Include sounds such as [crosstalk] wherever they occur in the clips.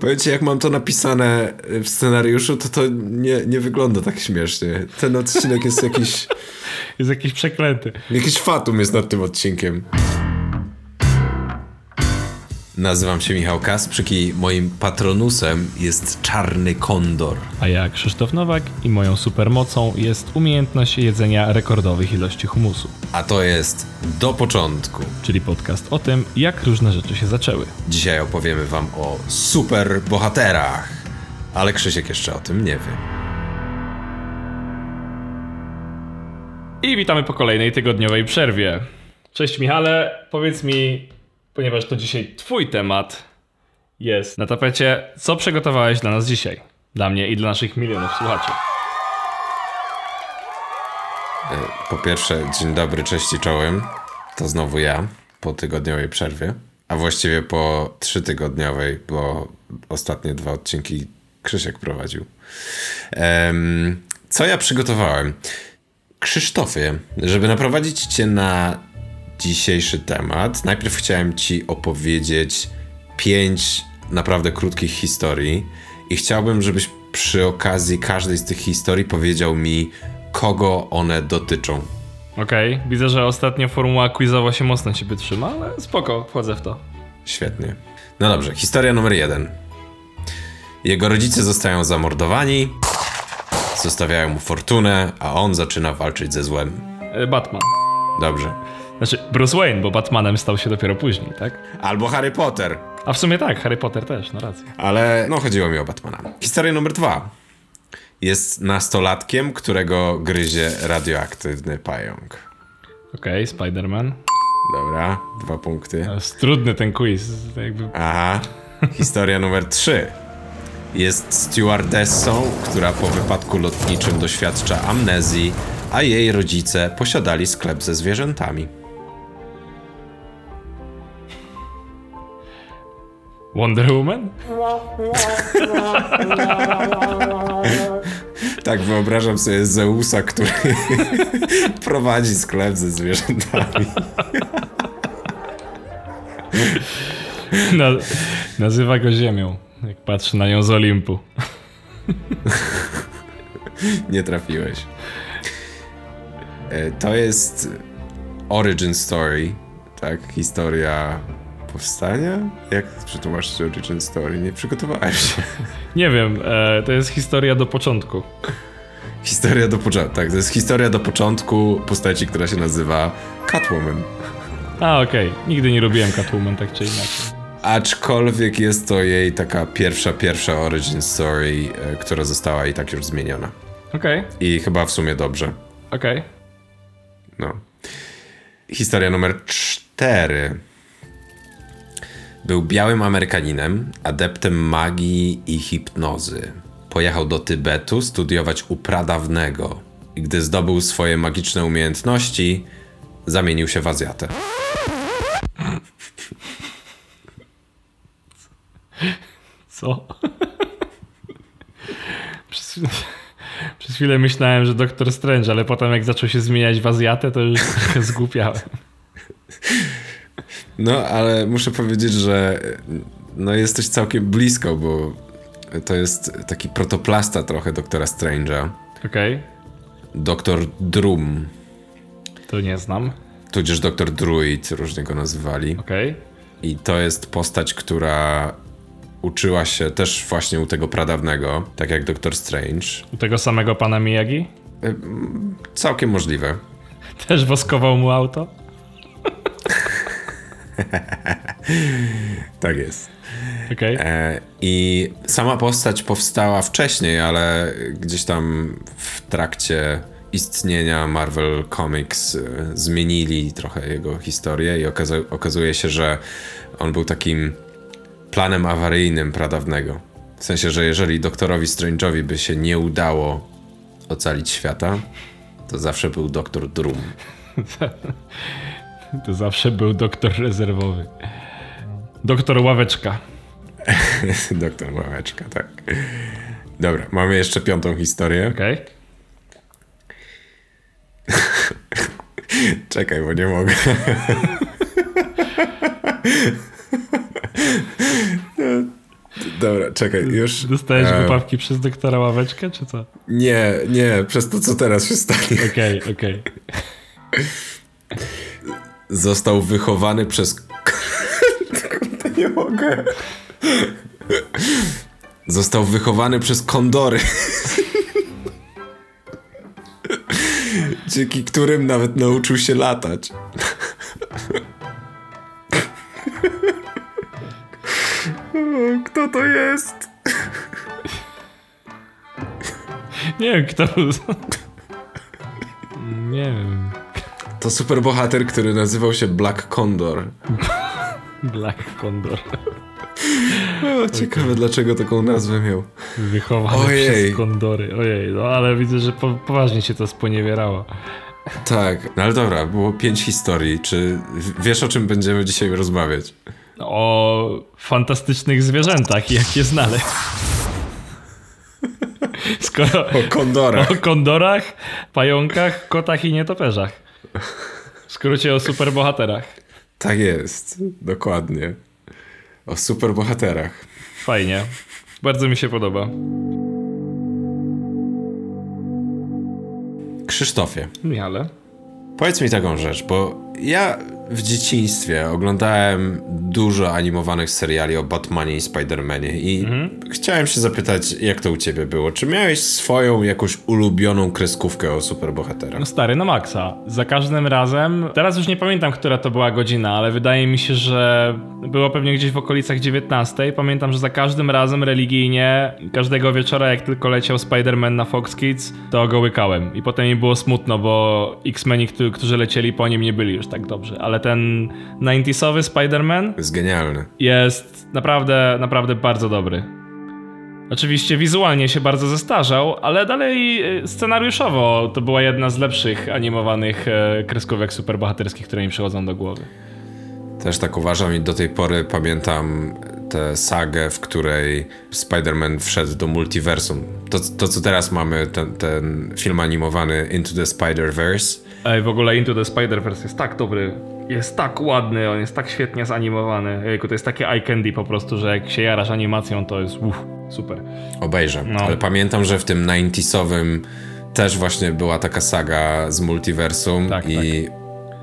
Powiedzcie, jak mam to napisane w scenariuszu, to to nie, nie wygląda tak śmiesznie. Ten odcinek jest jakiś... [laughs] Jest jakiś przeklęty. Jakiś fatum jest nad tym odcinkiem. Nazywam się Michał Kasprzyk i moim patronusem jest Czarny Kondor. A ja Krzysztof Nowak i moją supermocą jest umiejętność jedzenia rekordowych ilości humusu. A to jest Do Początku. Czyli podcast o tym, jak różne rzeczy się zaczęły. Dzisiaj opowiemy wam o super bohaterach. Ale Krzysiek jeszcze o tym nie wie. I witamy po kolejnej tygodniowej przerwie. Cześć Michale, powiedz mi, ponieważ to dzisiaj twój temat jest na tapecie, co przygotowałeś dla nas dzisiaj? Dla mnie i dla naszych milionów słuchaczy. Po pierwsze, dzień dobry, cześć i czołem. To znowu ja po tygodniowej przerwie. A właściwie po trzytygodniowej, bo ostatnie dwa odcinki Krzysiek prowadził. Em, co ja przygotowałem? Krzysztofie, żeby naprowadzić cię na dzisiejszy temat, najpierw chciałem ci opowiedzieć pięć naprawdę krótkich historii i chciałbym, żebyś przy okazji każdej z tych historii powiedział mi, kogo one dotyczą. Okej, widzę, że ostatnio formuła quizowa się mocno ciebie trzyma, ale spoko, wchodzę w to. Świetnie. No dobrze, historia numer jeden. Jego rodzice zostają zamordowani, zostawiają mu fortunę, a on zaczyna walczyć ze złem. E, Batman. Dobrze. Znaczy, Bruce Wayne, bo Batmanem stał się dopiero później, tak? Albo Harry Potter, A w sumie tak, Harry Potter też, no racja. ale no chodziło mi o Batmana. Historia numer dwa. Jest nastolatkiem, którego gryzie radioaktywny pająk. Okej, Spider-Man. Dobra, dwa punkty. Jest trudny ten quiz, jakby... Aha. Historia numer 3. Jest stewardessą, która po wypadku lotniczym doświadcza amnezji, a jej rodzice posiadali sklep ze zwierzętami. Wonder Woman? [laughs] Tak wyobrażam sobie Zeusa, który [laughs] prowadzi sklep ze zwierzętami. [laughs] Na, nazywa go Ziemią, jak patrzy na nią z Olimpu. Nie trafiłeś. E, To jest origin story, tak? Historia powstania? Jak przetłumaczyć origin story? Nie przygotowałem się. Nie wiem, e, to jest historia do początku. Historia do początku. Tak, to jest historia do początku postaci, która się nazywa Catwoman. A, okej. Nigdy nie lubiłem Catwoman, tak czy inaczej. Aczkolwiek jest to jej taka pierwsza, pierwsza origin story, e, która została i tak już zmieniona. Okej, I chyba w sumie dobrze. okej. No. Historia numer cztery. Był białym Amerykaninem, adeptem magii i hipnozy. Pojechał do Tybetu studiować u pradawnego i gdy zdobył swoje magiczne umiejętności, zamienił się w Azjatę. Co? przez, przez chwilę myślałem, że Doktor Strange, ale potem jak zaczął się zmieniać w Azjatę, to już zgłupiałem. No, ale muszę powiedzieć, że no jesteś całkiem blisko, bo to jest taki protoplasta trochę doktora Strange'a. Okej, Doktor Drum, to nie znam. tudzież doktor Druid, różnie go nazywali. Okej, I to jest postać, która uczyła się też właśnie u tego pradawnego, tak jak doktor Strange. u tego samego pana Miyagi? Całkiem możliwe. Też woskował mu auto? [laughs] Tak jest. Okej, E, I sama postać powstała wcześniej, ale gdzieś tam w trakcie istnienia Marvel Comics e, zmienili trochę jego historię i okaza- okazuje się, że on był takim planem awaryjnym pradawnego. W sensie, że jeżeli doktorowi Strange'owi by się nie udało ocalić świata, to zawsze był doktor Drum. [laughs] [laughs] to zawsze był doktor rezerwowy. Doktor Ławeczka. [laughs] doktor Ławeczka, tak. Dobra, mamy jeszcze piątą historię. Okej. [laughs] Czekaj, bo nie mogę. Dobra, czekaj, już... Dostałeś e, głupawki przez doktora Ławeczkę, czy co? Nie, nie, przez to, co teraz się stanie. Okej, okej. Został wychowany przez... [laughs] Nie mogę. Został wychowany przez kondory. Dzięki którym nawet nauczył się latać. O, Kto to jest? Nie wiem, kto. Nie wiem. To superbohater, który nazywał się Black Condor. [laughs] Black Condor. [laughs] O, ciekawe, dlaczego taką nazwę miał. Wychowany Ojej. przez kondory. Ojej, no ale widzę, że po, poważnie się to sponiewierało. Tak, no ale dobra, było pięć historii. Czy wiesz, o czym będziemy dzisiaj rozmawiać? O fantastycznych zwierzętach jak je znaleźć. [laughs] Skoro O kondorach. o kondorach, pająkach, kotach i nietoperzach. W skrócie o superbohaterach. Tak jest, dokładnie. O superbohaterach. Fajnie. Bardzo mi się podoba. Krzysztofie, Michale. powiedz mi taką rzecz, bo ja w dzieciństwie oglądałem dużo animowanych seriali o Batmanie i Spidermanie i chciałem się zapytać, jak to u ciebie było? Czy miałeś swoją jakąś ulubioną kreskówkę o superbohaterach? No stary, na maksa. Za każdym razem, teraz już nie pamiętam, która to była godzina, ale wydaje mi się, że było pewnie gdzieś w okolicach 19. Pamiętam, że za każdym razem religijnie, każdego wieczora, jak tylko leciał Spider-Man na Fox Kids, to go łykałem. I potem mi było smutno, bo X-Meni, którzy- którzy lecieli po nim, nie byli już tak dobrze. Ale ten 90sowy Spider-Man jest genialny. jest naprawdę, naprawdę bardzo dobry. Oczywiście wizualnie się bardzo zestarzał, ale dalej e, scenariuszowo to była jedna z lepszych animowanych e, kreskówek superbohaterskich, które mi przychodzą do głowy. Też tak uważam i do tej pory pamiętam tę sagę, w której Spider-Man wszedł do multiversum. To, to co teraz mamy, ten, ten film animowany Into the Spider-Verse. Ej, w ogóle Into the Spider-Verse jest tak dobry, jest tak ładny, on jest tak świetnie zanimowany. Ejku, to jest takie eye candy po prostu, że jak się jarasz animacją, to jest uff, super. Obejrzę. No. Ale pamiętam, że w tym 90sowym też właśnie była taka saga z multiversum Tak, i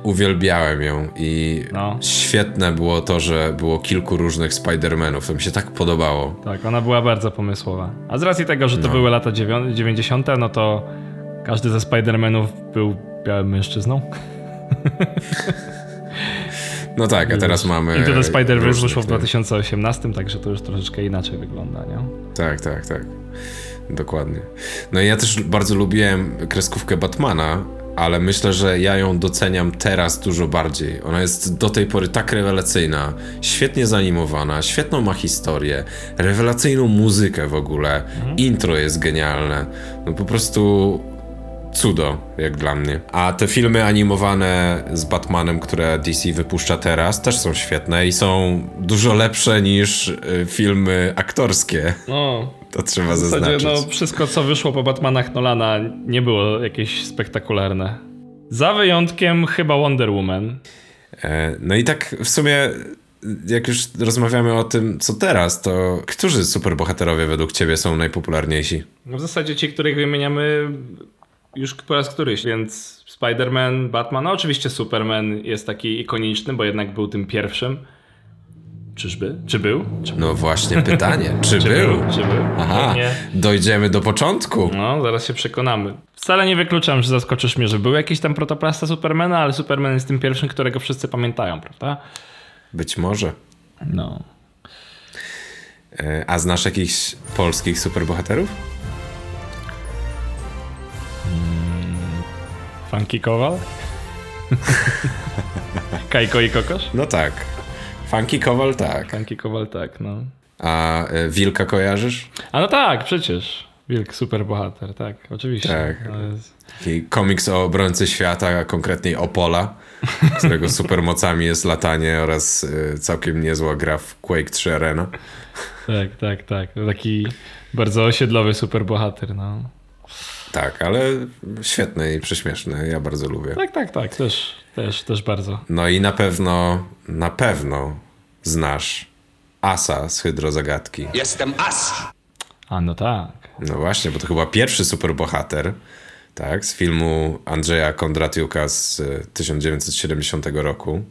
uwielbiałem ją i No. świetne było to, że było kilku różnych Spider-Manów. To mi się tak podobało. Tak, ona była bardzo pomysłowa. A z racji tego, że to były lata dziewią- 90., no to każdy ze Spider-Manów był białym mężczyzną. [laughs] No tak, a teraz mamy Into the Spider-Verse wyszło w nie? 2018, także to już troszeczkę inaczej wygląda, nie? Tak, tak, tak. Dokładnie. No i ja też bardzo lubiłem kreskówkę Batmana, ale myślę, że ja ją doceniam teraz dużo bardziej. Ona jest do tej pory tak rewelacyjna, świetnie zanimowana, świetną ma historię, rewelacyjną muzykę w ogóle, intro jest genialne. No po prostu cudo, jak dla mnie. A te filmy animowane z Batmanem, które DC wypuszcza teraz, też są świetne i są dużo lepsze niż y, filmy aktorskie. No, [laughs] To trzeba w zasadzie zaznaczyć. no, wszystko co wyszło po Batmanach Nolana nie było jakieś spektakularne. Za wyjątkiem chyba Wonder Woman. E, No i tak w sumie, jak już rozmawiamy o tym, co teraz, to którzy superbohaterowie według ciebie są najpopularniejsi? No w zasadzie ci, których wymieniamy już po raz któryś, więc Spider-Man, Batman, no oczywiście Superman jest taki ikoniczny, bo jednak był tym pierwszym. Czyżby? Czy był? Czy, No właśnie pytanie, [laughs] czy, czy był? Czy był? Aha, Pewnie. dojdziemy do początku. No, zaraz się przekonamy. Wcale nie wykluczam, że zaskoczysz mnie, że był jakiś tam protoplasta Supermana, ale Superman jest tym pierwszym, którego wszyscy pamiętają, prawda? Być może. No. E, A znasz jakichś polskich superbohaterów? Funky Kowal? [laughs] Kajko i Kokosz? No tak. Funky Kowal tak. Funky Kowal tak, no. A e, Wilka kojarzysz? A no tak, przecież. Wilk, super bohater, tak, oczywiście. Tak. No Taki komiks o obrońcy świata, a konkretniej Opola, którego supermocami jest latanie oraz e, całkiem niezła gra w Quake 3 Arena. tak, tak, tak. Taki bardzo osiedlowy super bohater, no. Tak, ale świetny i prześmieszny. Ja bardzo lubię. Tak, tak, tak, też, też, też bardzo. No i na pewno, na pewno znasz Asa z Hydrozagadki. Jestem as. A no tak. No właśnie, bo to chyba pierwszy superbohater, tak, z filmu Andrzeja Kondratiuka z e, 1970 roku.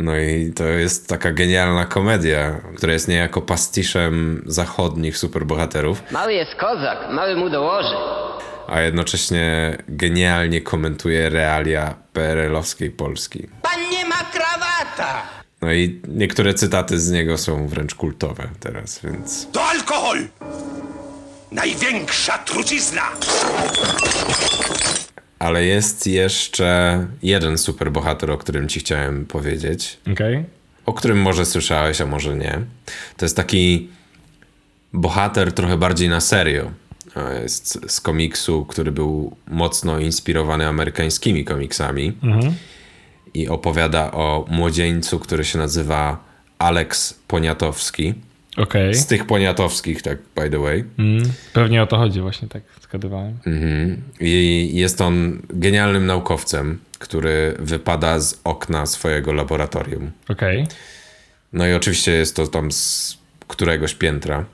No i to jest taka genialna komedia, która jest niejako pastiszem zachodnich superbohaterów, Mały jest kozak, mały mu dołoży. a jednocześnie genialnie komentuje realia PRL-owskiej Polski. Pan nie ma krawata. No i niektóre cytaty z niego są wręcz kultowe teraz, więc To alkohol. Największa trucizna. Ale jest jeszcze jeden superbohater, o którym ci chciałem powiedzieć. Okej. O którym może słyszałeś, a może nie. To jest taki bohater trochę bardziej na serio. A Jest z komiksu, który był mocno inspirowany amerykańskimi komiksami. I opowiada o młodzieńcu, który się nazywa Alex Poniatowski. Okej. Z tych Poniatowskich, tak by the way. Mm, pewnie o to chodzi, właśnie tak zgadywałem. I jest on genialnym naukowcem, który wypada z okna swojego laboratorium. Okej. No i oczywiście jest to tam z któregoś piętra.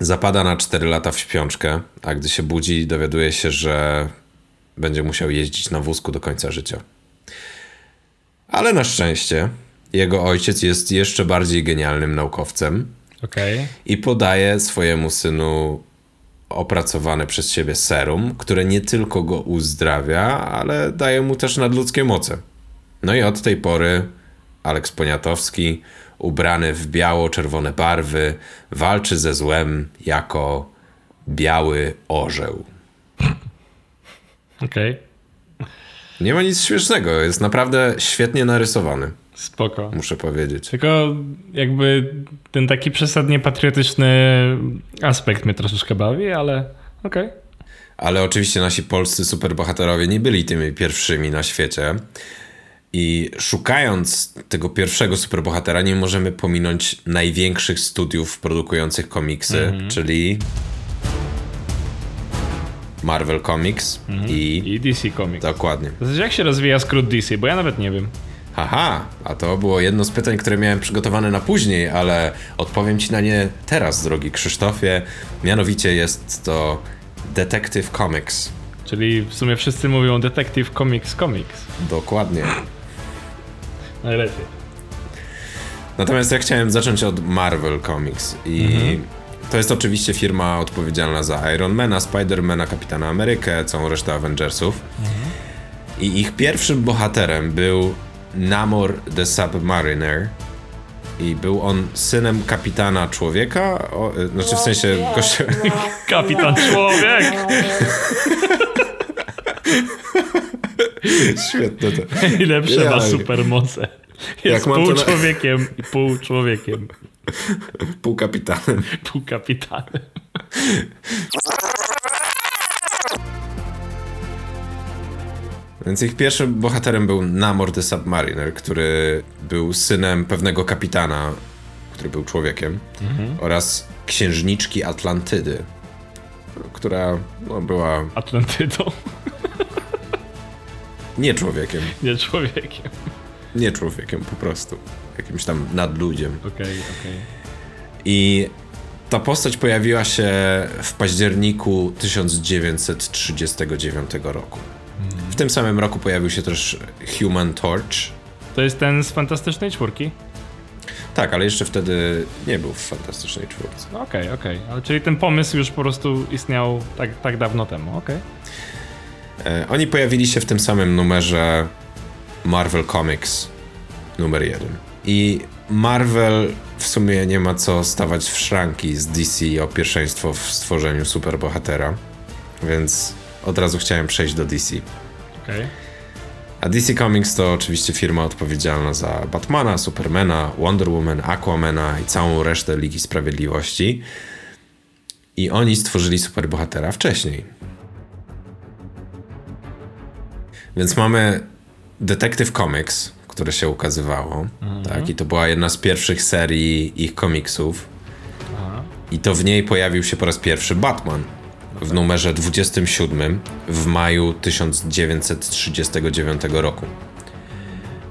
Zapada na 4 lata w śpiączkę, a gdy się budzi, dowiaduje się, że będzie musiał jeździć na wózku do końca życia. Ale na szczęście jego ojciec jest jeszcze bardziej genialnym naukowcem Okej. i podaje swojemu synu opracowane przez siebie serum, które nie tylko go uzdrawia, ale daje mu też nadludzkie moce. No i od tej pory Aleks Poniatowski, ubrany w biało-czerwone barwy, walczy ze złem jako biały orzeł. Okej. Nie ma nic śmiesznego, jest naprawdę świetnie narysowany, Spoko. muszę powiedzieć. Tylko jakby ten taki przesadnie patriotyczny aspekt mnie troszeczkę bawi, ale okej. Ale oczywiście nasi polscy superbohaterowie nie byli tymi pierwszymi na świecie. I szukając tego pierwszego superbohatera, nie możemy pominąć największych studiów produkujących komiksy, czyli Marvel Comics i. I DC Comics. Dokładnie. W zasadzie jak się rozwija skrót DC, bo ja nawet nie wiem. Haha, a to było jedno z pytań, które miałem przygotowane na później, ale odpowiem ci na nie teraz, drogi Krzysztofie. Mianowicie jest to Detective Comics. Czyli w sumie wszyscy mówią Detective Comics Comics. Dokładnie. Najlepiej. Natomiast ja chciałem zacząć od Marvel Comics i to jest oczywiście firma odpowiedzialna za Ironmana, Spidermana, Kapitana Amerykę, całą resztę Avengersów. I ich pierwszym bohaterem był Namor the Submariner. I był on synem kapitana człowieka, o, y, znaczy w sensie gościa, [laughs] Kapitan Człowiek! [laughs] Świetne to. Najlepsze ma Genialnie. supermoce. Jest pół na- człowiekiem i pół człowiekiem. [laughs] Pół kapitanem. Pół kapitanem. Więc ich pierwszym bohaterem był Namor the Submariner, który był synem pewnego kapitana, który był człowiekiem, oraz księżniczki Atlantydy, która no, była Atlantydą, nie człowiekiem. nie człowiekiem. Nie człowiekiem po prostu. Jakimś tam nadludziem. Okej, okej. I ta postać pojawiła się w październiku 1939 roku. W tym samym roku pojawił się też Human Torch. To jest ten z Fantastycznej Czwórki? Tak, ale jeszcze wtedy nie był w Fantastycznej Czwórce. No Okej, okej. Ale Czyli ten pomysł już po prostu istniał tak, tak dawno temu, okej. E, Oni pojawili się w tym samym numerze Marvel Comics numer jeden. I Marvel w sumie nie ma co stawać w szranki z DC o pierwszeństwo w stworzeniu superbohatera, więc od razu chciałem przejść do DC. Okej. A DC Comics to oczywiście firma odpowiedzialna za Batmana, Supermana, Wonder Woman, Aquamana i całą resztę Ligi Sprawiedliwości. I oni stworzyli superbohatera wcześniej. Więc mamy Detective Comics, które się ukazywało. Tak, I to była jedna z pierwszych serii ich komiksów. I to w niej pojawił się po raz pierwszy Batman w numerze 27 w maju 1939 roku.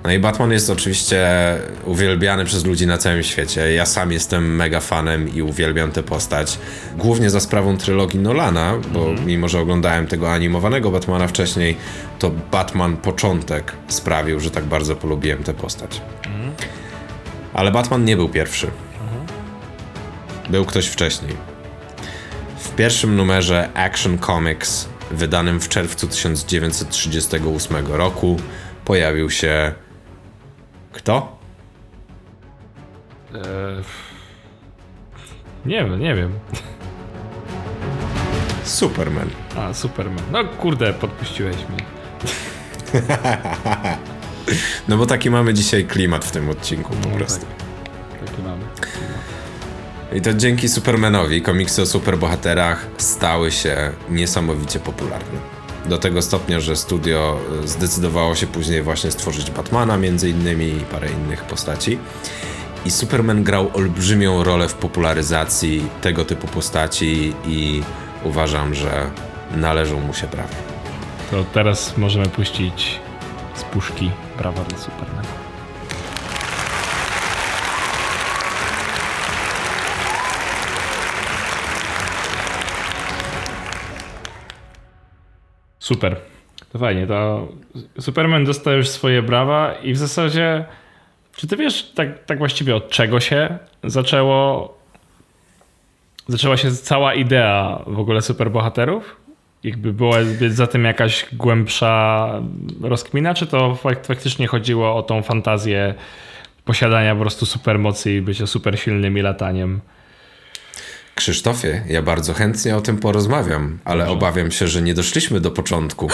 No i Batman jest oczywiście uwielbiany przez ludzi na całym świecie. Ja sam jestem mega fanem i uwielbiam tę postać. Głównie za sprawą trylogii Nolana, bo mimo, że oglądałem tego animowanego Batmana wcześniej, to Batman początek sprawił, że tak bardzo polubiłem tę postać. Ale Batman nie był pierwszy. Był ktoś wcześniej. W pierwszym numerze Action Comics, wydanym w czerwcu 1938 roku, pojawił się. Kto? Eee, nie wiem, nie wiem. Superman. A, Superman. No kurde, podpuściłeś mnie. [laughs] No bo taki mamy dzisiaj klimat w tym odcinku po No prostu. tak. I to dzięki Supermanowi komiksy o superbohaterach stały się niesamowicie popularne. Do tego stopnia, że studio y, zdecydowało się później właśnie stworzyć Batmana między innymi i parę innych postaci. I Superman grał olbrzymią rolę w popularyzacji tego typu postaci i uważam, że należą mu się prawa. To teraz możemy puścić z puszki brawa dla Supermana. Super. To fajnie, to Superman dostał już swoje brawa i w zasadzie czy ty wiesz tak, tak właściwie od czego się zaczęło zaczęła się cała idea w ogóle superbohaterów? Jakby była za tym jakaś głębsza rozkmina, czy to fak- faktycznie chodziło o tą fantazję posiadania po prostu supermocy i bycia super silnym i lataniem? Krzysztofie, ja bardzo chętnie o tym porozmawiam, ale obawiam się, że nie doszliśmy do początku.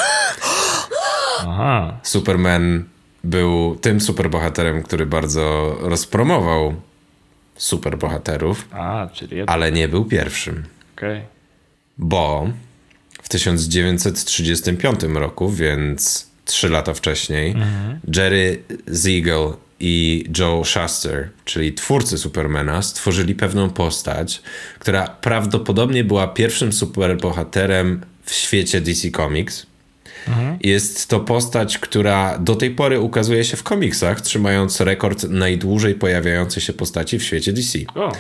Aha, Superman był tym superbohaterem, który bardzo rozpromował superbohaterów, a, czyli jednak, ale nie był pierwszym. okej. Bo w 1935 roku, więc trzy lata wcześniej, Jerry Siegel i Joe Shuster, czyli twórcy Supermana, stworzyli pewną postać, która prawdopodobnie była pierwszym superbohaterem w świecie DC Comics. Jest to postać, która do tej pory ukazuje się w komiksach, trzymając rekord najdłużej pojawiającej się postaci w świecie DC. O,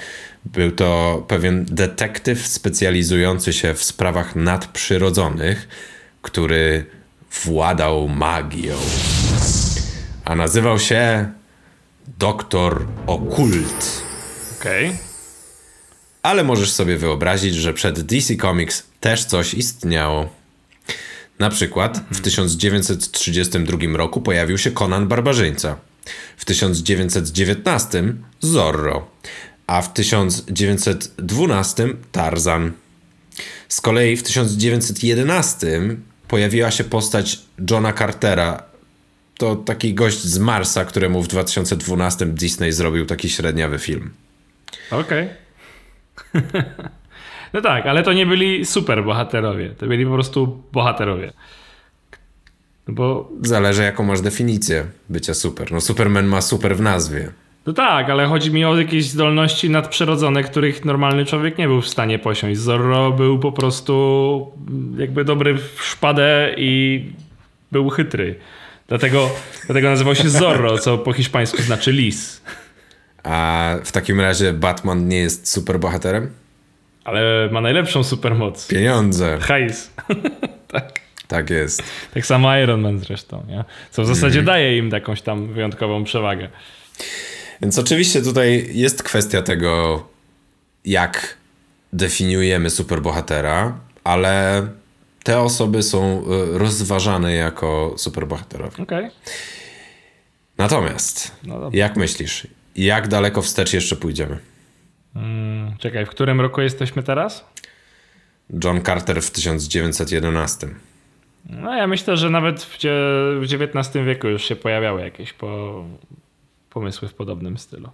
Był to pewien detektyw specjalizujący się w sprawach nadprzyrodzonych, który władał magią. A nazywał się Doktor Okult. okej. Ale możesz sobie wyobrazić, że przed DC Comics też coś istniało. Na przykład w 1932 roku pojawił się Conan Barbarzyńca. W 1919 Zorro. A w 1912 Tarzan. Z kolei w 1911 pojawiła się postać Johna Cartera. To taki gość z Marsa, któremu w 2012 Disney zrobił taki średniawy film. Okej. [laughs] no tak, ale to nie byli super bohaterowie. To byli po prostu bohaterowie. No bo Zależy jaką masz definicję bycia super. No Superman ma super w nazwie. No tak, ale chodzi mi o jakieś zdolności nadprzyrodzone, których normalny człowiek nie był w stanie posiąść. Zorro był po prostu jakby dobry w szpadę i był chytry. Dlatego, dlatego nazywał się Zorro, co po hiszpańsku znaczy lis. A w takim razie Batman nie jest super bohaterem? Ale ma najlepszą supermoc. Pieniądze. Hajs. [laughs] Tak jest. Tak samo Iron Man zresztą, nie? Co w zasadzie daje im jakąś tam wyjątkową przewagę. Więc oczywiście tutaj jest kwestia tego, jak definiujemy superbohatera, ale te osoby są y, rozważane jako superbohaterowie. Okej. Natomiast, No jak myślisz, jak daleko wstecz jeszcze pójdziemy? Mm, Czekaj, w którym roku jesteśmy teraz? John Carter w 1911. No ja myślę, że nawet w, w XIX wieku już się pojawiały jakieś po, pomysły w podobnym stylu.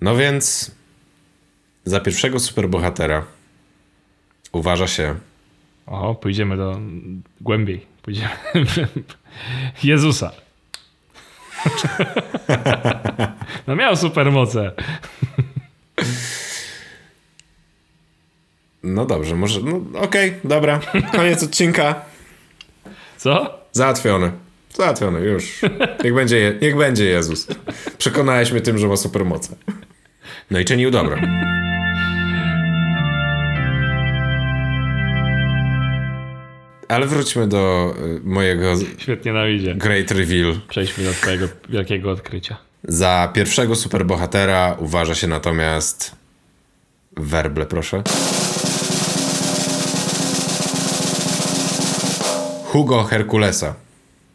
No więc za pierwszego superbohatera uważa się O, pójdziemy do głębiej. Pójdziemy. [laughs] Jezusa. [laughs] No miał supermoce. No dobrze, może. No, Okej, dobra. Koniec odcinka. Co? Załatwione. Załatwione, już. Niech będzie, niech będzie Jezus. Przekonałeś mnie tym, że ma supermoce. No i czynił dobro. Ale wróćmy do y, mojego Świetnie nam idzie. Great Reveal. Przejdźmy do twojego wielkiego odkrycia. Za pierwszego superbohatera uważa się natomiast werble, proszę. Hugo Herkulesa.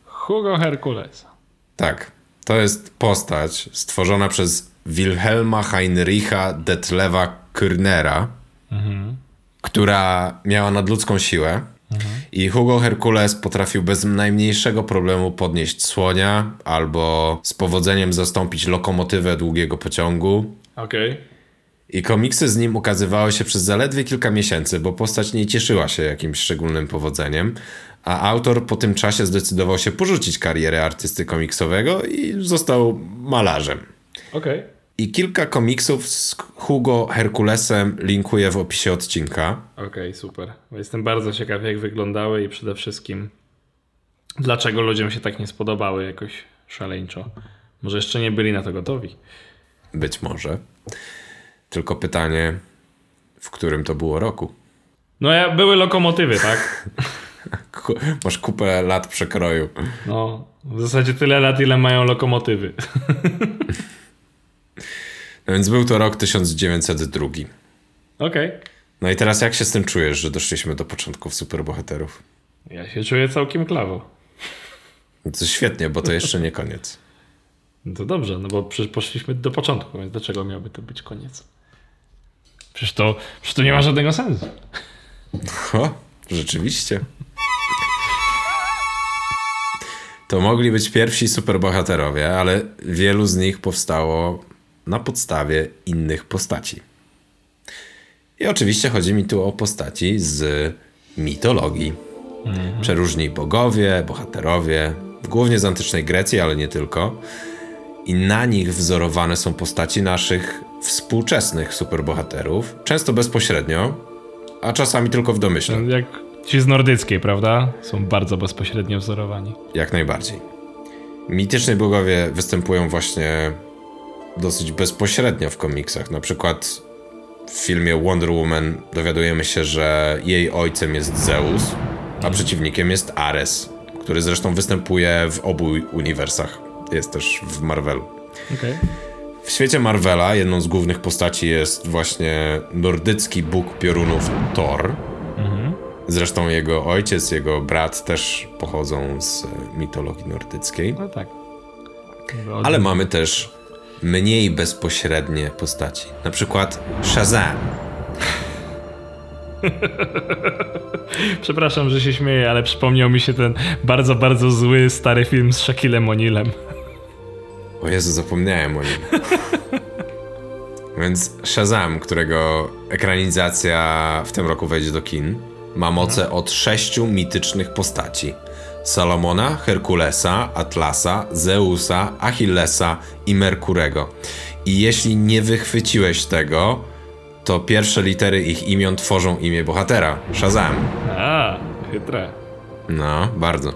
Hugo Herkulesa. Tak, to jest postać stworzona przez Wilhelma Heinricha Detlewa Kürnera, która miała nadludzką siłę. I Hugo Herkules potrafił bez najmniejszego problemu podnieść słonia albo z powodzeniem zastąpić lokomotywę długiego pociągu. Okej. I komiksy z nim ukazywały się przez zaledwie kilka miesięcy, bo postać nie cieszyła się jakimś szczególnym powodzeniem, a autor po tym czasie zdecydował się porzucić karierę artysty komiksowego i został malarzem. Okej. I kilka komiksów z Hugo Herkulesem linkuję w opisie odcinka. Okej, super. Bo Jestem bardzo ciekaw, jak wyglądały i przede wszystkim dlaczego ludziom się tak nie spodobały jakoś szaleńczo. Może jeszcze nie byli na to gotowi. Być może. Tylko pytanie, w którym to było roku? No ja, były lokomotywy, tak? [laughs] Masz kupę lat przekroju. No, w zasadzie tyle lat, ile mają lokomotywy. [laughs] No więc był to rok 1902. Okej. No i teraz jak się z tym czujesz, że doszliśmy do początków superbohaterów? Ja się czuję całkiem klawo. No To świetnie, bo to jeszcze nie koniec. No to dobrze, no bo przecież poszliśmy do początku, więc dlaczego miałby to być koniec? Przecież to, przecież to nie ma żadnego sensu. O, rzeczywiście. To mogli być pierwsi superbohaterowie, ale wielu z nich powstało na podstawie innych postaci. I oczywiście chodzi mi tu o postaci z mitologii. Przeróżni bogowie, bohaterowie, głównie z antycznej Grecji, ale nie tylko. I na nich wzorowane są postaci naszych współczesnych superbohaterów, często bezpośrednio, a czasami tylko w domyśle. Jak ci z nordyckiej, prawda? Są bardzo bezpośrednio wzorowani. Jak najbardziej. Mityczni bogowie występują właśnie dosyć bezpośrednio w komiksach. Na przykład w filmie Wonder Woman dowiadujemy się, że jej ojcem jest Zeus, a przeciwnikiem jest Ares, który zresztą występuje w obu uniwersach. Jest też w Marvelu. Okej. W świecie Marvela jedną z głównych postaci jest właśnie nordycki bóg piorunów Thor. Zresztą jego ojciec, jego brat też pochodzą z mitologii nordyckiej. No tak. Ale mamy też mniej bezpośrednie postaci. Na przykład Shazam. [laughs] Przepraszam, że się śmieję, ale przypomniał mi się ten bardzo, bardzo zły stary film z Shaquillem O'Nealem. O Jezu, zapomniałem o nim. Więc Shazam, którego ekranizacja w tym roku wejdzie do kin, ma moce od sześciu mitycznych postaci. Salomona, Herkulesa, Atlasa, Zeusa, Achillesa i Merkurego. I jeśli nie wychwyciłeś tego, to pierwsze litery ich imion tworzą imię bohatera. Shazam. A, chytre. No, bardzo.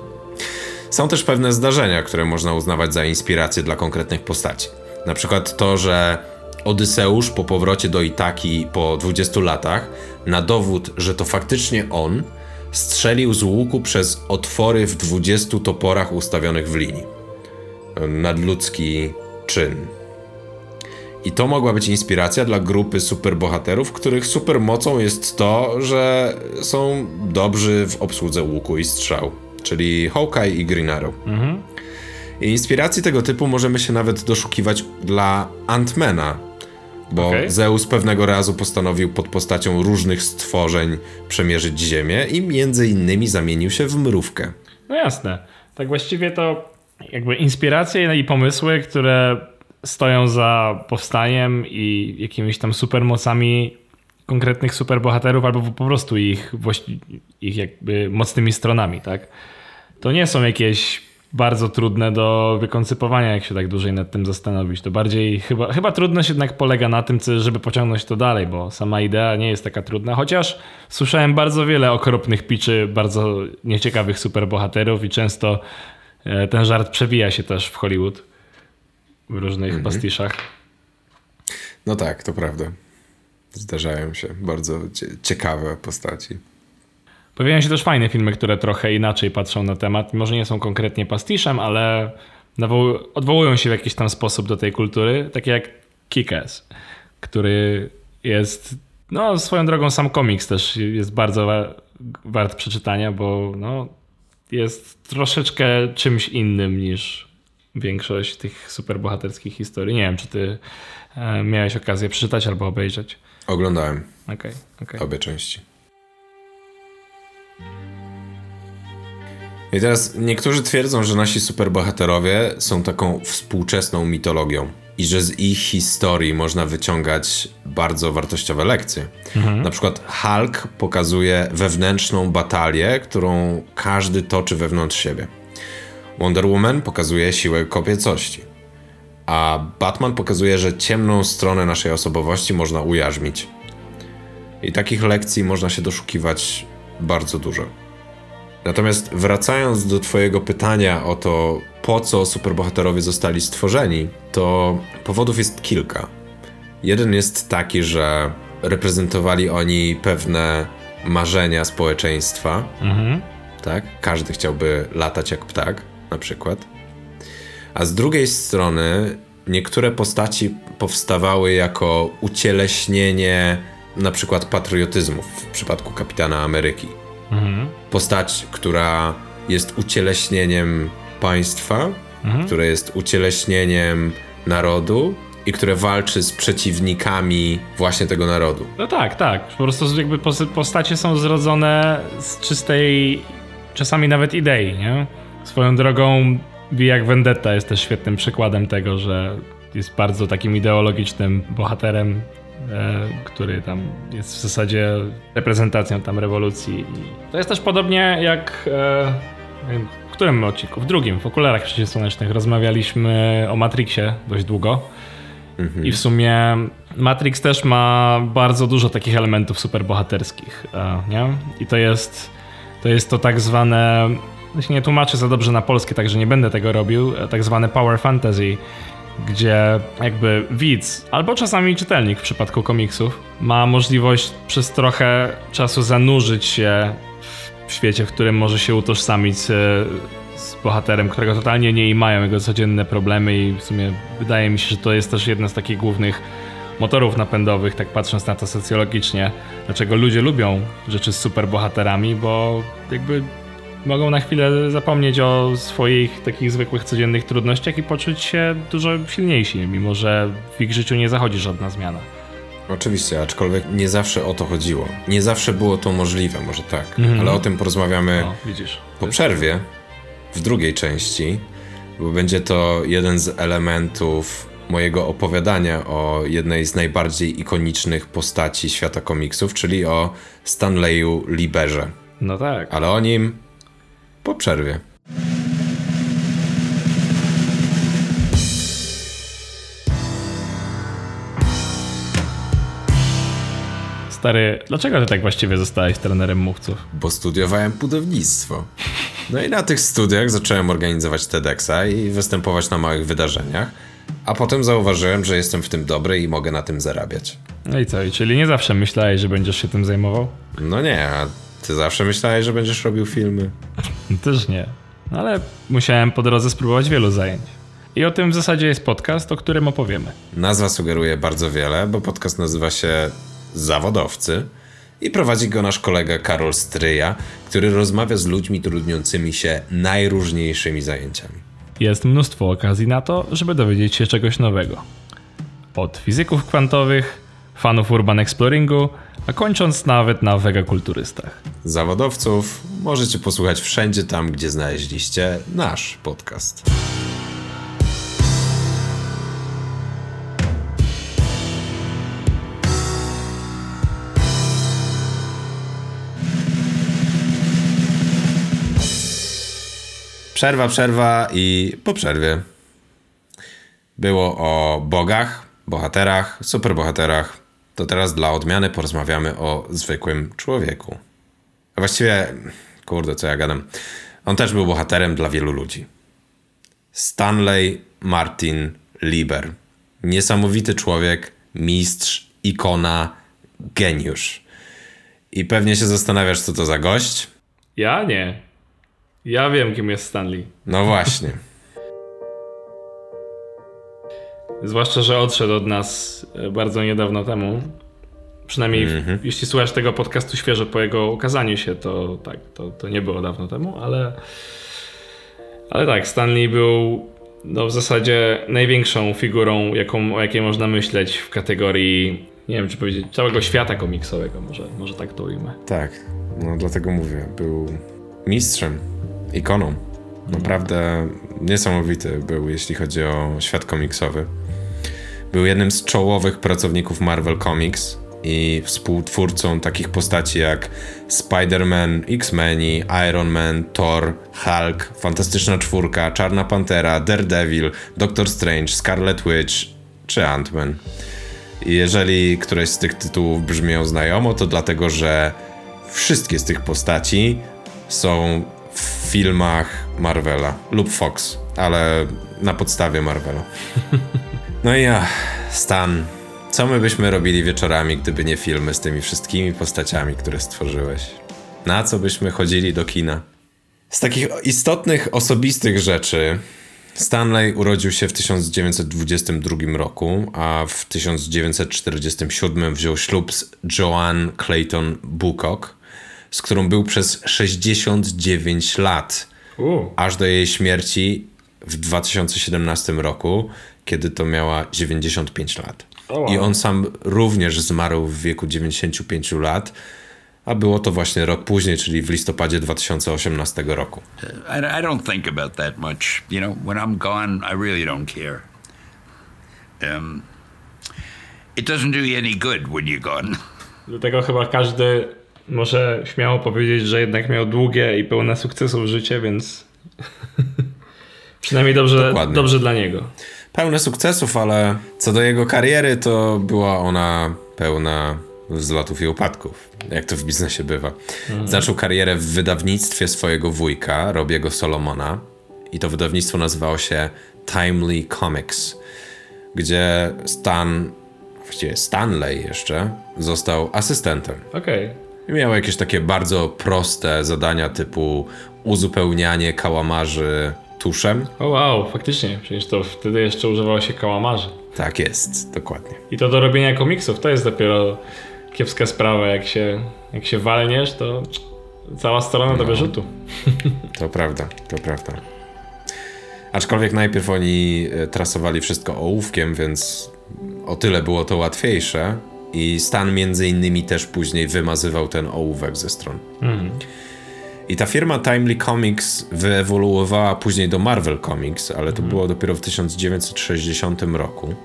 Są też pewne zdarzenia, które można uznawać za inspirację dla konkretnych postaci. Na przykład to, że Odyseusz po powrocie do Itaki po 20 latach, na dowód, że to faktycznie on, strzelił z łuku przez otwory w 20 toporach ustawionych w linii. Nadludzki czyn. I to mogła być inspiracja dla grupy superbohaterów, których supermocą jest to, że są dobrzy w obsłudze łuku i strzał, czyli Hawkeye i Green Arrow. I inspiracji tego typu możemy się nawet doszukiwać dla Antmana, bo Okej. Zeus pewnego razu postanowił pod postacią różnych stworzeń przemierzyć ziemię i między innymi zamienił się w mrówkę. No jasne. Tak właściwie to jakby inspiracje i pomysły, które stoją za powstaniem i jakimiś tam supermocami konkretnych superbohaterów albo po prostu ich, ich jakby mocnymi stronami, tak? To nie są jakieś bardzo trudne do wykoncypowania, jak się tak dłużej nad tym zastanowić. To bardziej chyba, chyba trudność jednak polega na tym, żeby pociągnąć to dalej, bo sama idea nie jest taka trudna, chociaż słyszałem bardzo wiele okropnych piczy, bardzo nieciekawych superbohaterów i często E, Ten żart przewija się też w Hollywood w różnych pastiszach. No tak, to prawda. Zdarzają się bardzo cie- ciekawe postaci. Pojawiają się też fajne filmy, które trochę inaczej patrzą na temat. Może nie są konkretnie pastiszem, ale odwołują się w jakiś tam sposób do tej kultury. Takie jak Kick-Ass, który jest, no swoją drogą sam komiks też jest bardzo wa- wart przeczytania, bo no, jest troszeczkę czymś innym niż większość tych superbohaterskich historii. Nie wiem, czy ty e, miałeś okazję przeczytać albo obejrzeć. Oglądałem Okej, okej. obie części. I teraz niektórzy twierdzą, że nasi superbohaterowie są taką współczesną mitologią i że z ich historii można wyciągać bardzo wartościowe lekcje. Na przykład Hulk pokazuje wewnętrzną batalię, którą każdy toczy wewnątrz siebie. Wonder Woman pokazuje siłę kobiecości. A Batman pokazuje, że ciemną stronę naszej osobowości można ujarzmić. I takich lekcji można się doszukiwać bardzo dużo. Natomiast wracając do Twojego pytania o to, po co superbohaterowie zostali stworzeni, to powodów jest kilka. Jeden jest taki, że reprezentowali oni pewne marzenia społeczeństwa. Tak? Każdy chciałby latać jak ptak, na przykład. A z drugiej strony niektóre postaci powstawały jako ucieleśnienie na przykład patriotyzmu w przypadku Kapitana Ameryki. Postać, która jest ucieleśnieniem państwa, które jest ucieleśnieniem narodu i które walczy z przeciwnikami właśnie tego narodu. No tak, tak. Po prostu jakby pos- postacie są zrodzone z czystej, czasami nawet idei, nie? Swoją drogą V jak Vendetta jest też świetnym przykładem tego, że jest bardzo takim ideologicznym bohaterem, który tam jest w zasadzie reprezentacją tam rewolucji. To jest też podobnie jak e, w którym odcinku? W drugim, w okularach przeciwsłonecznych rozmawialiśmy o Matrixie dość długo. I w sumie Matrix też ma bardzo dużo takich elementów superbohaterskich, e, nie? I to jest to, jest to tak zwane, się nie tłumaczę za dobrze na polskie, także nie będę tego robił, e, tak zwane power fantasy, gdzie jakby widz, albo czasami czytelnik w przypadku komiksów, ma możliwość przez trochę czasu zanurzyć się w świecie, w którym może się utożsamić z, z bohaterem, którego totalnie nie mają jego codzienne problemy i w sumie wydaje mi się, że to jest też jedna z takich głównych motorów napędowych, tak patrząc na to socjologicznie, dlaczego ludzie lubią rzeczy z superbohaterami, bo jakby mogą na chwilę zapomnieć o swoich takich zwykłych codziennych trudnościach i poczuć się dużo silniejsi, mimo że w ich życiu nie zachodzi żadna zmiana. Oczywiście, aczkolwiek nie zawsze o to chodziło. Nie zawsze było to możliwe, może tak. Ale o tym porozmawiamy widzisz. po przerwie, w drugiej części, bo będzie to jeden z elementów mojego opowiadania o jednej z najbardziej ikonicznych postaci świata komiksów, czyli o Stanleyu Liberze. No tak. Ale o nim po przerwie. Stary, dlaczego ty tak właściwie zostałeś trenerem mówców? bo studiowałem budownictwo. No i na tych studiach zacząłem organizować TEDxa i występować na małych wydarzeniach, a potem zauważyłem, że jestem w tym dobry i mogę na tym zarabiać. No i co, i czyli nie zawsze myślałeś, że będziesz się tym zajmował? No nie, a ty zawsze myślałeś, że będziesz robił filmy? Też nie. Ale musiałem po drodze spróbować wielu zajęć. I o tym w zasadzie jest podcast, o którym opowiemy. Nazwa sugeruje bardzo wiele, bo podcast nazywa się Zawodowcy i prowadzi go nasz kolega Karol Stryja, który rozmawia z ludźmi trudniącymi się najróżniejszymi zajęciami. Jest mnóstwo okazji na to, żeby dowiedzieć się czegoś nowego. Od fizyków kwantowych, fanów urban exploringu, a kończąc nawet na wegakulturystach. Zawodowców możecie posłuchać wszędzie tam, gdzie znaleźliście nasz podcast. Przerwa, przerwa i po przerwie. Było o bogach, bohaterach, superbohaterach. To teraz dla odmiany porozmawiamy o zwykłym człowieku. A właściwie, kurde, co ja gadam. On też był bohaterem dla wielu ludzi. Stanley Martin Lieber. Niesamowity człowiek, mistrz, ikona, geniusz. I pewnie się zastanawiasz, co to za gość? Ja nie. Ja wiem, kim jest Stanley. No właśnie. Zwłaszcza, że odszedł od nas e, bardzo niedawno temu. Przynajmniej w, jeśli słuchasz tego podcastu świeżo po jego ukazaniu się, to tak, to, to nie było dawno temu, ale ale tak, Stanley był no, w zasadzie największą figurą, jaką, o jakiej można myśleć w kategorii, nie wiem czy powiedzieć, całego świata komiksowego, może, może tak to ujmę. Tak, no dlatego mówię. Był mistrzem, ikoną. Naprawdę niesamowity był, jeśli chodzi o świat komiksowy. Był jednym z czołowych pracowników Marvel Comics i współtwórcą takich postaci jak Spider-Man, X-Meni, Iron Man, Thor, Hulk, Fantastyczna Czwórka, Czarna Pantera, Daredevil, Doctor Strange, Scarlet Witch czy Ant-Man. Jeżeli któreś z tych tytułów brzmią znajomo, to dlatego, że wszystkie z tych postaci są w filmach Marvela lub Fox, ale na podstawie Marvela. [laughs] No i ja, Stan, co my byśmy robili wieczorami, gdyby nie filmy z tymi wszystkimi postaciami, które stworzyłeś? Na co byśmy chodzili do kina? Z takich istotnych, osobistych rzeczy Stanley urodził się w 1922 roku, a w 1947 wziął ślub z Joanne Clayton Bucock, z którą był przez 69 lat, U. aż do jej śmierci w 2017 roku, kiedy to miała 95 lat. I on sam również zmarł w wieku 95 lat, a było to właśnie rok później, czyli w listopadzie 2018 roku. I, I don't think about that much. You know, when I'm gone, I really don't care. Um, it doesn't do you any good when you're gone. Dlatego chyba każdy może śmiało powiedzieć, że jednak miał długie i pełne sukcesów życie, więc [laughs] przynajmniej dobrze, Dokładnie. dobrze dla niego. Pełne sukcesów, ale co do jego kariery, to była ona pełna wzlotów i upadków, jak to w biznesie bywa. Zaczął karierę w wydawnictwie swojego wujka, Robiego Solomona, i to wydawnictwo nazywało się Timely Comics, gdzie Stan, właściwie Stanley jeszcze, został asystentem. Okej. I miał jakieś takie bardzo proste zadania typu uzupełnianie kałamarzy tuszem. O wow, faktycznie, przecież to wtedy jeszcze używało się kałamarzy. Tak jest, dokładnie. I to do robienia komiksów, to jest dopiero kiepska sprawa, jak się, jak się walniesz, to cała strona do wyrzutu. To prawda, to prawda. Aczkolwiek najpierw oni e, trasowali wszystko ołówkiem, więc o tyle było to łatwiejsze. I Stan między innymi też później wymazywał ten ołówek ze stron. I ta firma Timely Comics wyewoluowała później do Marvel Comics, ale to było dopiero w 1960 roku.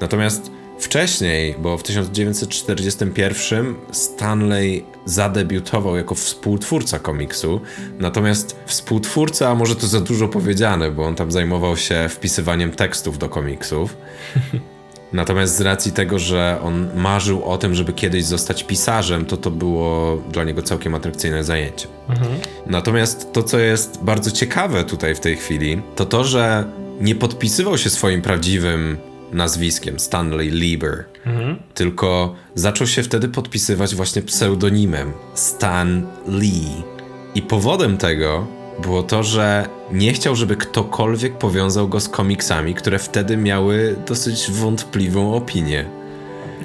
Natomiast wcześniej, bo w 1941 Stanley zadebiutował jako współtwórca komiksu, natomiast współtwórca, a może to za dużo powiedziane, bo on tam zajmował się wpisywaniem tekstów do komiksów. [laughs] Natomiast z racji tego, że on marzył o tym, żeby kiedyś zostać pisarzem, to to było dla niego całkiem atrakcyjne zajęcie. Natomiast to, co jest bardzo ciekawe tutaj w tej chwili, to to, że nie podpisywał się swoim prawdziwym nazwiskiem Stanley Lieber, tylko zaczął się wtedy podpisywać właśnie pseudonimem Stan Lee. I powodem tego było to, że nie chciał, żeby ktokolwiek powiązał go z komiksami, które wtedy miały dosyć wątpliwą opinię.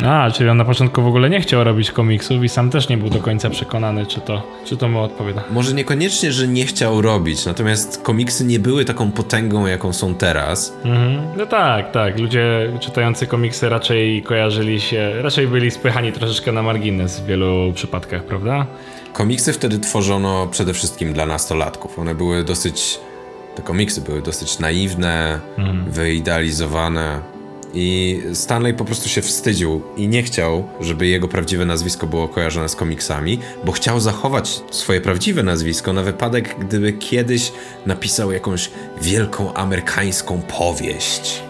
A, czyli on na początku w ogóle nie chciał robić komiksów i sam też nie był do końca przekonany, czy to, czy to mu odpowiada. Może niekoniecznie, że nie chciał robić, natomiast komiksy nie były taką potęgą, jaką są teraz. Mhm. No tak, tak. Ludzie czytający komiksy raczej kojarzyli się, raczej byli spychani troszeczkę na margines w wielu przypadkach, prawda? Komiksy wtedy tworzono przede wszystkim dla nastolatków. One były dosyć. Te komiksy były dosyć naiwne, wyidealizowane. I Stanley po prostu się wstydził i nie chciał, żeby jego prawdziwe nazwisko było kojarzone z komiksami, bo chciał zachować swoje prawdziwe nazwisko na wypadek, gdyby kiedyś napisał jakąś wielką amerykańską powieść.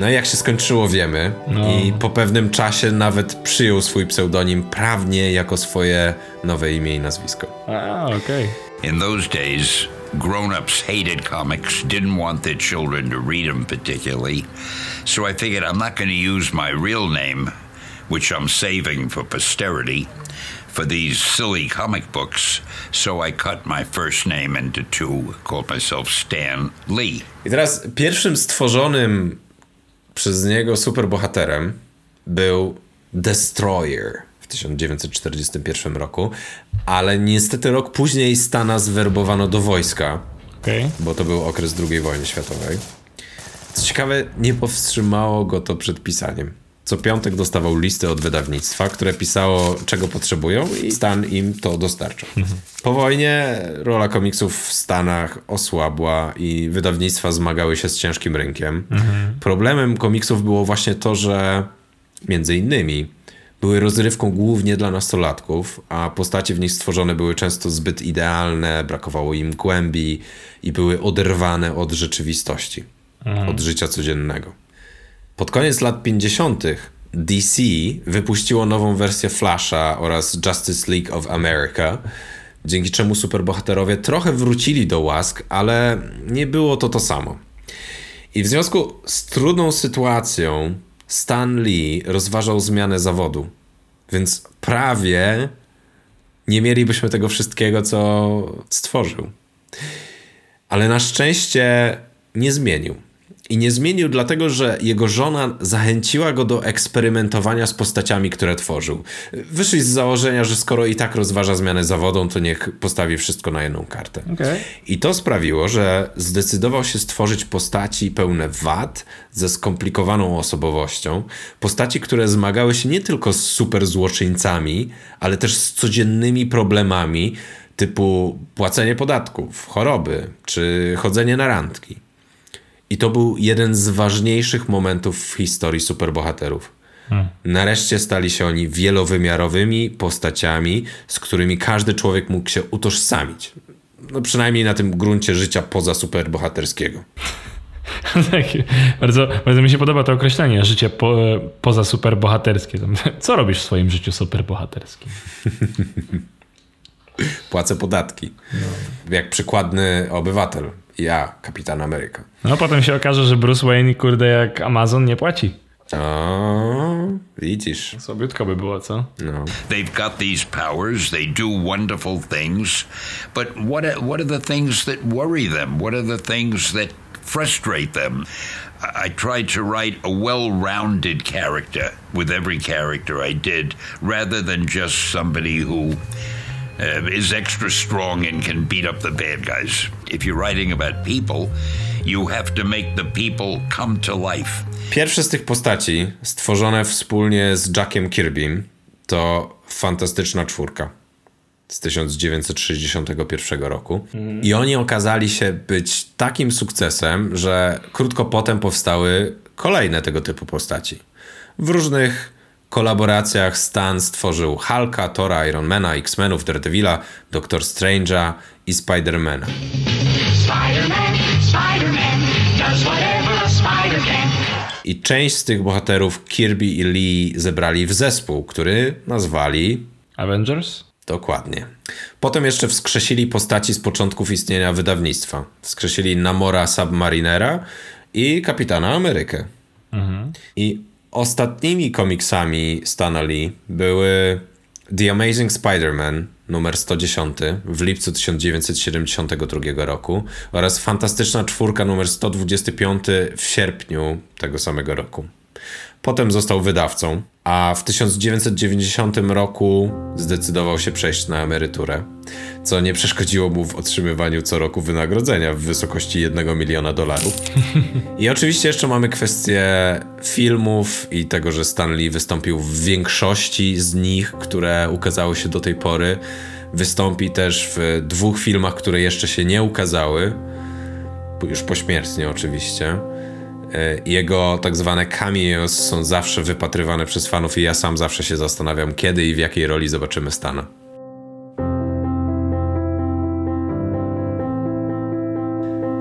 No i jak się skończyło, wiemy. I po pewnym czasie nawet przyjął swój pseudonim prawnie jako swoje nowe imię i nazwisko. A, okej. In those days, grown ups hated comics, didn't want their children to read them particularly. So I figured I'm not going to use my real name, which I'm saving for posterity, for these silly comic books. So I cut my first name into two, called myself Stan Lee. I teraz pierwszym stworzonym przez niego superbohaterem był Destroyer w 1941 roku, ale niestety rok później Stana zwerbowano do wojska, Okej. bo to był okres II wojny światowej. Co ciekawe, nie powstrzymało go to przed pisaniem. Co piątek dostawał listy od wydawnictwa, które pisało, czego potrzebują, i Stan im to dostarczał. Po wojnie rola komiksów w Stanach osłabła i wydawnictwa zmagały się z ciężkim rynkiem. Problemem komiksów było właśnie to, że między innymi były rozrywką głównie dla nastolatków, a postacie w nich stworzone były często zbyt idealne, brakowało im głębi i były oderwane od rzeczywistości, od życia codziennego. Pod koniec lat 50. DC wypuściło nową wersję Flasha oraz Justice League of America, dzięki czemu superbohaterowie trochę wrócili do łask, ale nie było to to samo. I w związku z trudną sytuacją Stan Lee rozważał zmianę zawodu. Więc prawie nie mielibyśmy tego wszystkiego, co stworzył. Ale na szczęście nie zmienił. I nie zmienił dlatego, że jego żona zachęciła go do eksperymentowania z postaciami, które tworzył. Wyszli z założenia, że skoro i tak rozważa zmianę zawodą, to niech postawi wszystko na jedną kartę. Okej. I to sprawiło, że zdecydował się stworzyć postaci pełne wad, ze skomplikowaną osobowością. Postaci, które zmagały się nie tylko z super złoczyńcami, ale też z codziennymi problemami typu płacenie podatków, choroby czy chodzenie na randki. I to był jeden z ważniejszych momentów w historii superbohaterów. Nareszcie stali się oni wielowymiarowymi postaciami, z którymi każdy człowiek mógł się utożsamić. No przynajmniej na tym gruncie życia poza superbohaterskiego. [laughs] Tak, bardzo, bardzo mi się podoba to określenie, życie po, poza superbohaterskie. [laughs] Co robisz w swoim życiu superbohaterskim? [laughs] Płacę podatki. Jak przykładny obywatel. Ja, kapitan Ameryka. No potem się okaże, że Bruce Wayne, kurde, jak Amazon nie płaci. O, widzisz. Słabiutko by było, co? No. They've got these powers, they do wonderful things, but what are, what are the things that worry them? What are the things that frustrate them? I, I tried to write a well rounded character with every character I did, rather than just somebody who uh, is extra strong and can beat up the bad guys. If you're writing about people, you have to make the people come to life. Pierwsze z tych postaci, stworzone wspólnie z Jackiem Kirbym, to fantastyczna czwórka z 1961 roku. I oni okazali się być takim sukcesem, że krótko potem powstały kolejne tego typu postaci. W różnych kolaboracjach Stan stworzył Hulka, Tora, Ironmana, X-Menów, Daredevila, Doctor Strange'a i Spidermana. Spider-Man, Spider-Man, does whatever a spider can. I część z tych bohaterów Kirby i Lee zebrali w zespół, który nazwali Avengers? dokładnie. Potem jeszcze wskrzesili postaci z początków istnienia wydawnictwa. Wskrzesili Namora Submarinera i Kapitana Amerykę. I ostatnimi komiksami Stana Lee były The Amazing Spider-Man numer 110 w lipcu 1972 roku oraz Fantastyczna Czwórka numer 125 w sierpniu tego samego roku. Potem został wydawcą, a w 1990 roku zdecydował się przejść na emeryturę, co nie przeszkodziło mu w otrzymywaniu co roku wynagrodzenia w wysokości 1 miliona dolarów. [laughs] I oczywiście jeszcze mamy kwestię filmów i tego, że Stan Lee wystąpił w większości z nich, które ukazały się do tej pory. Wystąpi też w dwóch filmach, które jeszcze się nie ukazały, już pośmiertnie oczywiście. E, Jego tak zwane cameos są zawsze wypatrywane przez fanów i ja sam zawsze się zastanawiam, kiedy i w jakiej roli zobaczymy Stana.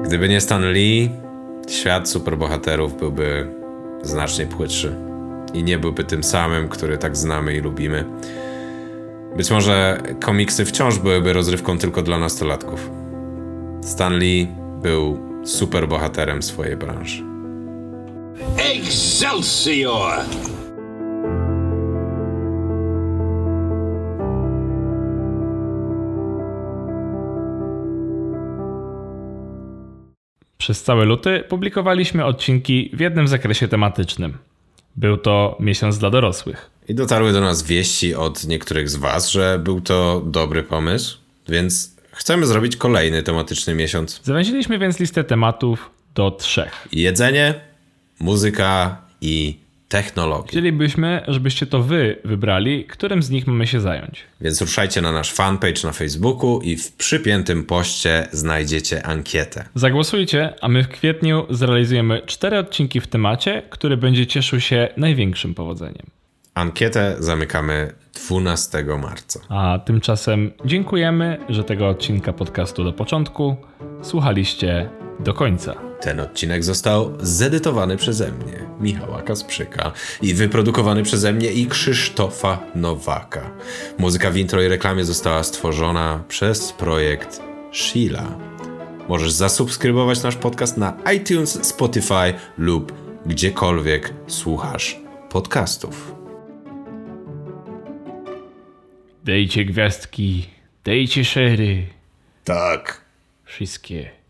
Gdyby nie Stan Lee, świat superbohaterów byłby znacznie płytszy i nie byłby tym samym, który tak znamy i lubimy. Być może komiksy wciąż byłyby rozrywką tylko dla nastolatków. Stan Lee był super bohaterem swojej branży. Excelsior! Przez cały luty publikowaliśmy odcinki w jednym zakresie tematycznym. Był to miesiąc dla dorosłych. I dotarły do nas wieści od niektórych z Was, że był to dobry pomysł, więc chcemy zrobić kolejny tematyczny miesiąc. Zawęziliśmy więc listę tematów do trzech. Jedzenie, muzyka i technologia. Chcielibyśmy, żebyście to wy wybrali, którym z nich mamy się zająć. Więc ruszajcie na nasz fanpage na Facebooku i w przypiętym poście znajdziecie ankietę. Zagłosujcie, a my w kwietniu zrealizujemy cztery odcinki w temacie, który będzie cieszył się największym powodzeniem. Ankietę zamykamy 12 marca. A tymczasem dziękujemy, że tego odcinka podcastu do początku słuchaliście do końca. Ten odcinek został zedytowany przeze mnie, Michała Kasprzyka, i wyprodukowany przeze mnie i Krzysztofa Nowaka. Muzyka w intro i reklamie została stworzona przez projekt Sheila. Możesz zasubskrybować nasz podcast na iTunes, Spotify lub gdziekolwiek słuchasz podcastów. Dejcie gwiazdki, dejcie szery, Tak. wszystkie.